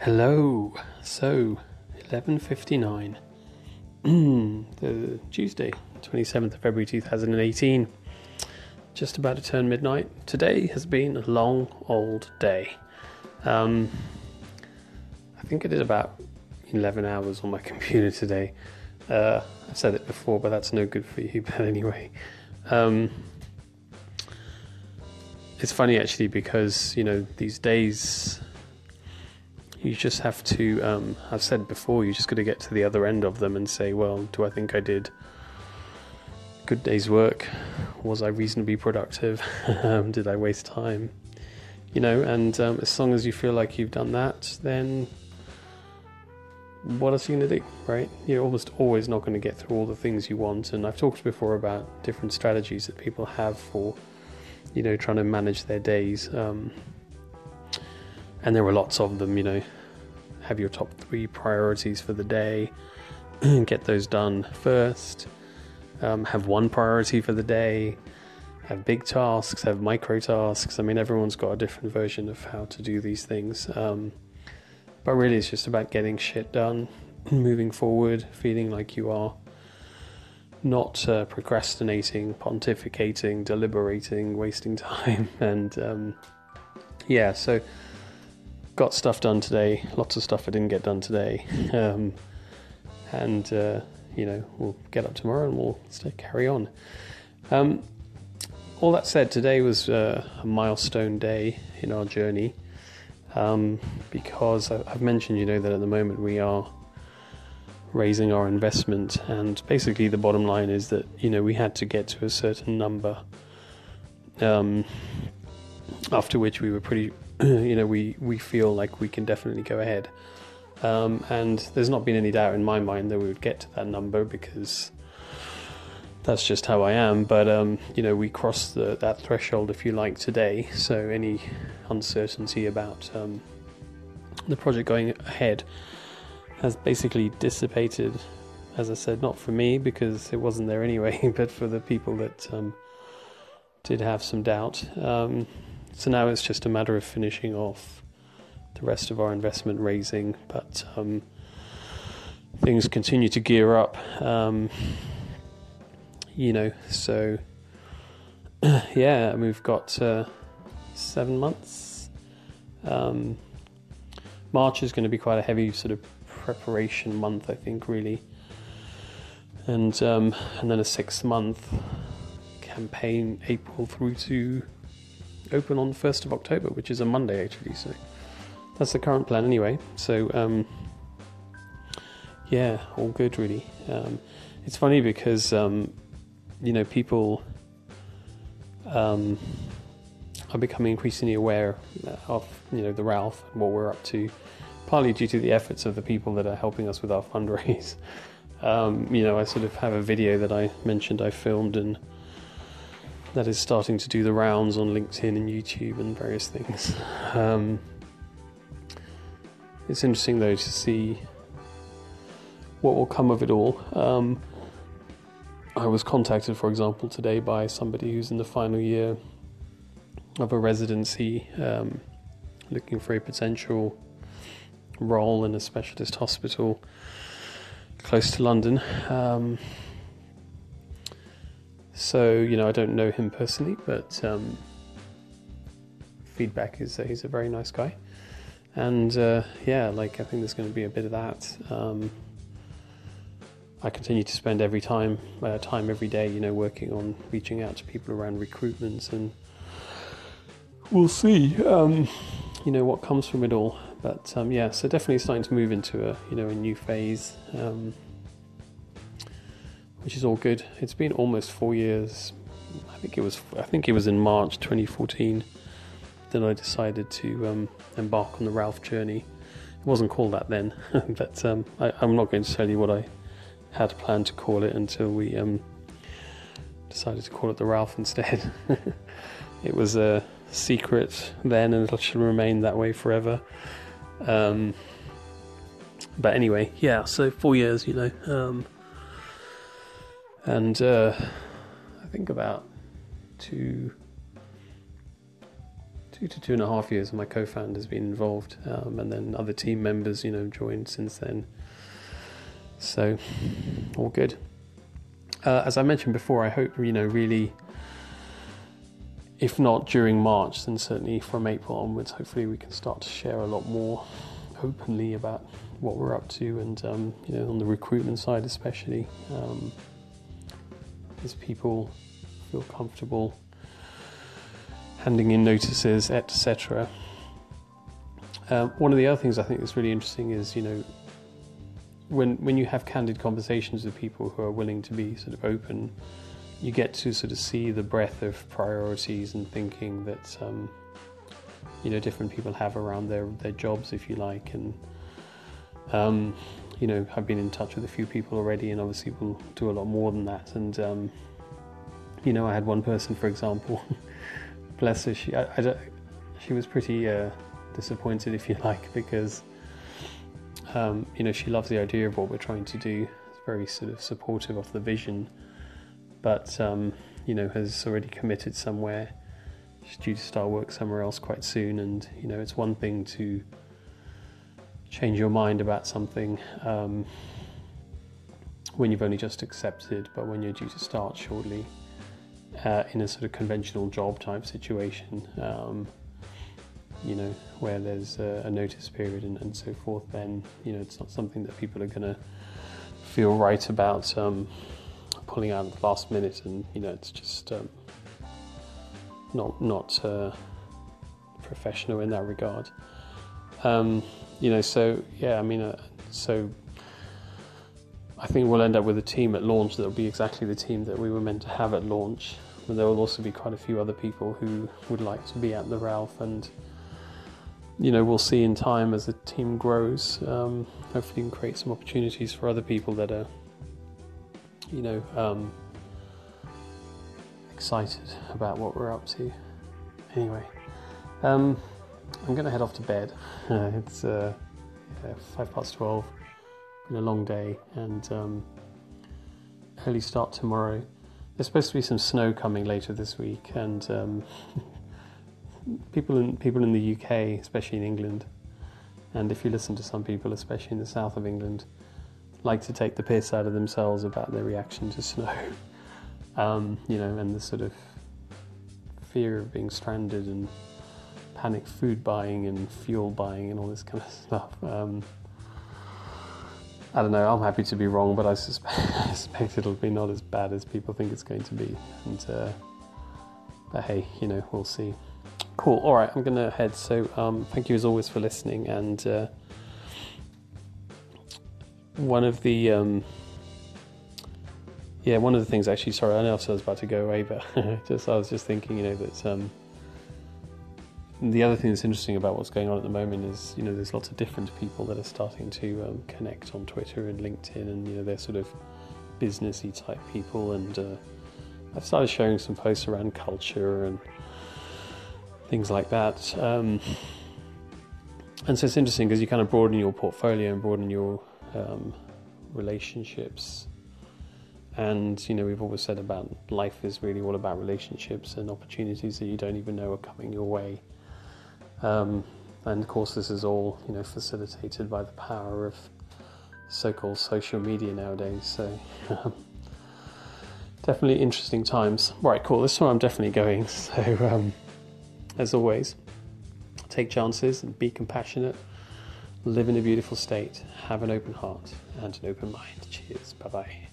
Hello. So, 11:59. the Tuesday, 27th of February 2018. Just about to turn midnight. Today has been a long old day. Um, I think I did about 11 hours on my computer today. Uh, I've said it before, but that's no good for you. But anyway, um, it's funny actually because you know these days you just have to um, i've said before you just got to get to the other end of them and say well do i think i did good day's work? Was i reasonably productive? Um, did i waste time? You know and um, as long as you feel like you've done that then what else are you going to do right? You're almost always not going to get through all the things you want and i've talked before about different strategies that people have for you know, trying to manage their days. Um, and there were lots of them, you know, have your top three priorities for the day, get those done first, um, have one priority for the day, have big tasks, have micro tasks. I mean, everyone's got a different version of how to do these things. Um, but really, it's just about getting shit done, moving forward, feeling like you are not uh, procrastinating, pontificating, deliberating, wasting time, and um, yeah, so got stuff done today. Lots of stuff I didn't get done today, um, and uh, you know we'll get up tomorrow and we'll carry on. Um, all that said, today was uh, a milestone day in our journey um, because I've mentioned, you know, that at the moment we are raising our investment. And basically, the bottom line is that you know we had to get to a certain number. Um, after which we were pretty, you know, we we feel like we can definitely go ahead. Um, and there's not been any doubt in my mind that we would get to that number because that's just how I am. But um, you know, we crossed the, that threshold, if you like, today. So any uncertainty about um, the project going ahead has basically dissipated. As I said, not for me because it wasn't there anyway, but for the people that um, did have some doubt. So now it's just a matter of finishing off the rest of our investment raising, but um, things continue to gear up. Um, you know, so yeah, we've got uh, seven months. Um, March is going to be quite a heavy sort of preparation month, I think, really. And um, and then a six month campaign, April through to open on the first of October, which is a Monday actually. So that's the current plan anyway. So um, yeah, all good really. Um, it's funny because um, you know people um, are becoming increasingly aware of you know the Ralph and what we're up to partly due to the efforts of the people that are helping us with our fundraise. Um, you know, I sort of have a video that I mentioned I filmed and that is starting to do the rounds on LinkedIn and YouTube and various things. Um, it's interesting though to see what will come of it all. Um, I was contacted, for example, today by somebody who's in the final year of a residency, um, looking for a potential role in a specialist hospital close to London. Um, so, you know, I don't know him personally, but um, feedback is that he's a very nice guy. And uh, yeah, like I think there's going to be a bit of that. Um, I continue to spend every time, uh, time every day, you know, working on reaching out to people around recruitment, and we'll see, um, you know, what comes from it all. But um, yeah, so definitely starting to move into a you know a new phase, um, which is all good. It's been almost four years. I think it was I think it was in March 2014 that I decided to um, embark on the Ralph journey. It wasn't called that then, but um, I, am not going to tell you what I had planned to call it until we um, decided to call it the Ralph instead. it was a secret then, and it should remain that way forever. Um, but anyway, yeah, so four years, you know. And uh, I think about two, two to two and a half years. My co-founder has been involved, um, and then other team members, you know, joined since then. So, all good. Uh, as I mentioned before, I hope you know really. If not during March, then certainly from April onwards, hopefully we can start to share a lot more openly about what we're up to, and um, you know, on the recruitment side especially, um, as people feel comfortable handing in notices, etc. Um, one of the other things I think is really interesting is you know when when you have candid conversations with people who are willing to be sort of open, you get to sort of see the breadth of priorities and thinking that um, you know different people have around their their jobs, if you like, and um, you know I've been in touch with a few people already, and obviously we'll do a lot more than that. And um, you know, I had one person, for example, bless her, she I, I she was pretty uh, disappointed, if you like, because um, you know she loves the idea of what we're trying to do. It's very sort of supportive of the vision, but um, you know has already committed somewhere. She's due to start work somewhere else quite soon, and you know it's one thing to change your mind about something um, when you've only just accepted, but when you're due to start shortly uh, in a sort of conventional job type situation, um, you know, where there's a, a notice period and, and, so forth, then, you know, it's not something that people are going to feel right about um, pulling out at the last minute and, you know, it's just um, not, not uh, professional in that regard. Um, you know, so, yeah, I mean, uh, so I think we'll end up with a team at launch that'll be exactly the team that we were meant to have at launch. But there will also be quite a few other people who would like to be at the Ralph, and you know we'll see in time as the team grows. Um, hopefully, we can create some opportunities for other people that are, you know, um, excited about what we're up to. Anyway, um, I'm going to head off to bed. Uh, it's uh, yeah, five past twelve. Been a long day and um, early start tomorrow. There's supposed to be some snow coming later this week, and um, people in people in the UK, especially in England, and if you listen to some people, especially in the south of England, like to take the piss out of themselves about their reaction to snow. Um, you know, and the sort of fear of being stranded and panic food buying and fuel buying and all this kind of stuff. Um, I don't know. I'm happy to be wrong, but I suspect, I suspect, it'll be not as bad as people think it's going to be. And uh, but hey, you know, we'll see. Cool. All right, I'm gonna head. So um, thank you as always for listening. And uh, one of the um, yeah, one of the things actually. Sorry, I know I was about to go away, but just I was just thinking, you know, that um, the other thing that's interesting about what's going on at the moment is, you know, there's lots of different people that are starting to um, connect on Twitter and LinkedIn, and you know, they're sort of businessy type people. And uh, I've started sharing some posts around culture and things like that. Um, and so it's interesting because you kind of broaden your portfolio and broaden your um, relationships. And you know, we've always said about life is really all about relationships and opportunities that you don't even know are coming your way. Um, and of course, this is all you know facilitated by the power of so-called social media nowadays. So definitely interesting times. Right, cool. This one I'm definitely going. So um, as always, take chances and be compassionate. Live in a beautiful state. Have an open heart and an open mind. Cheers. Bye bye.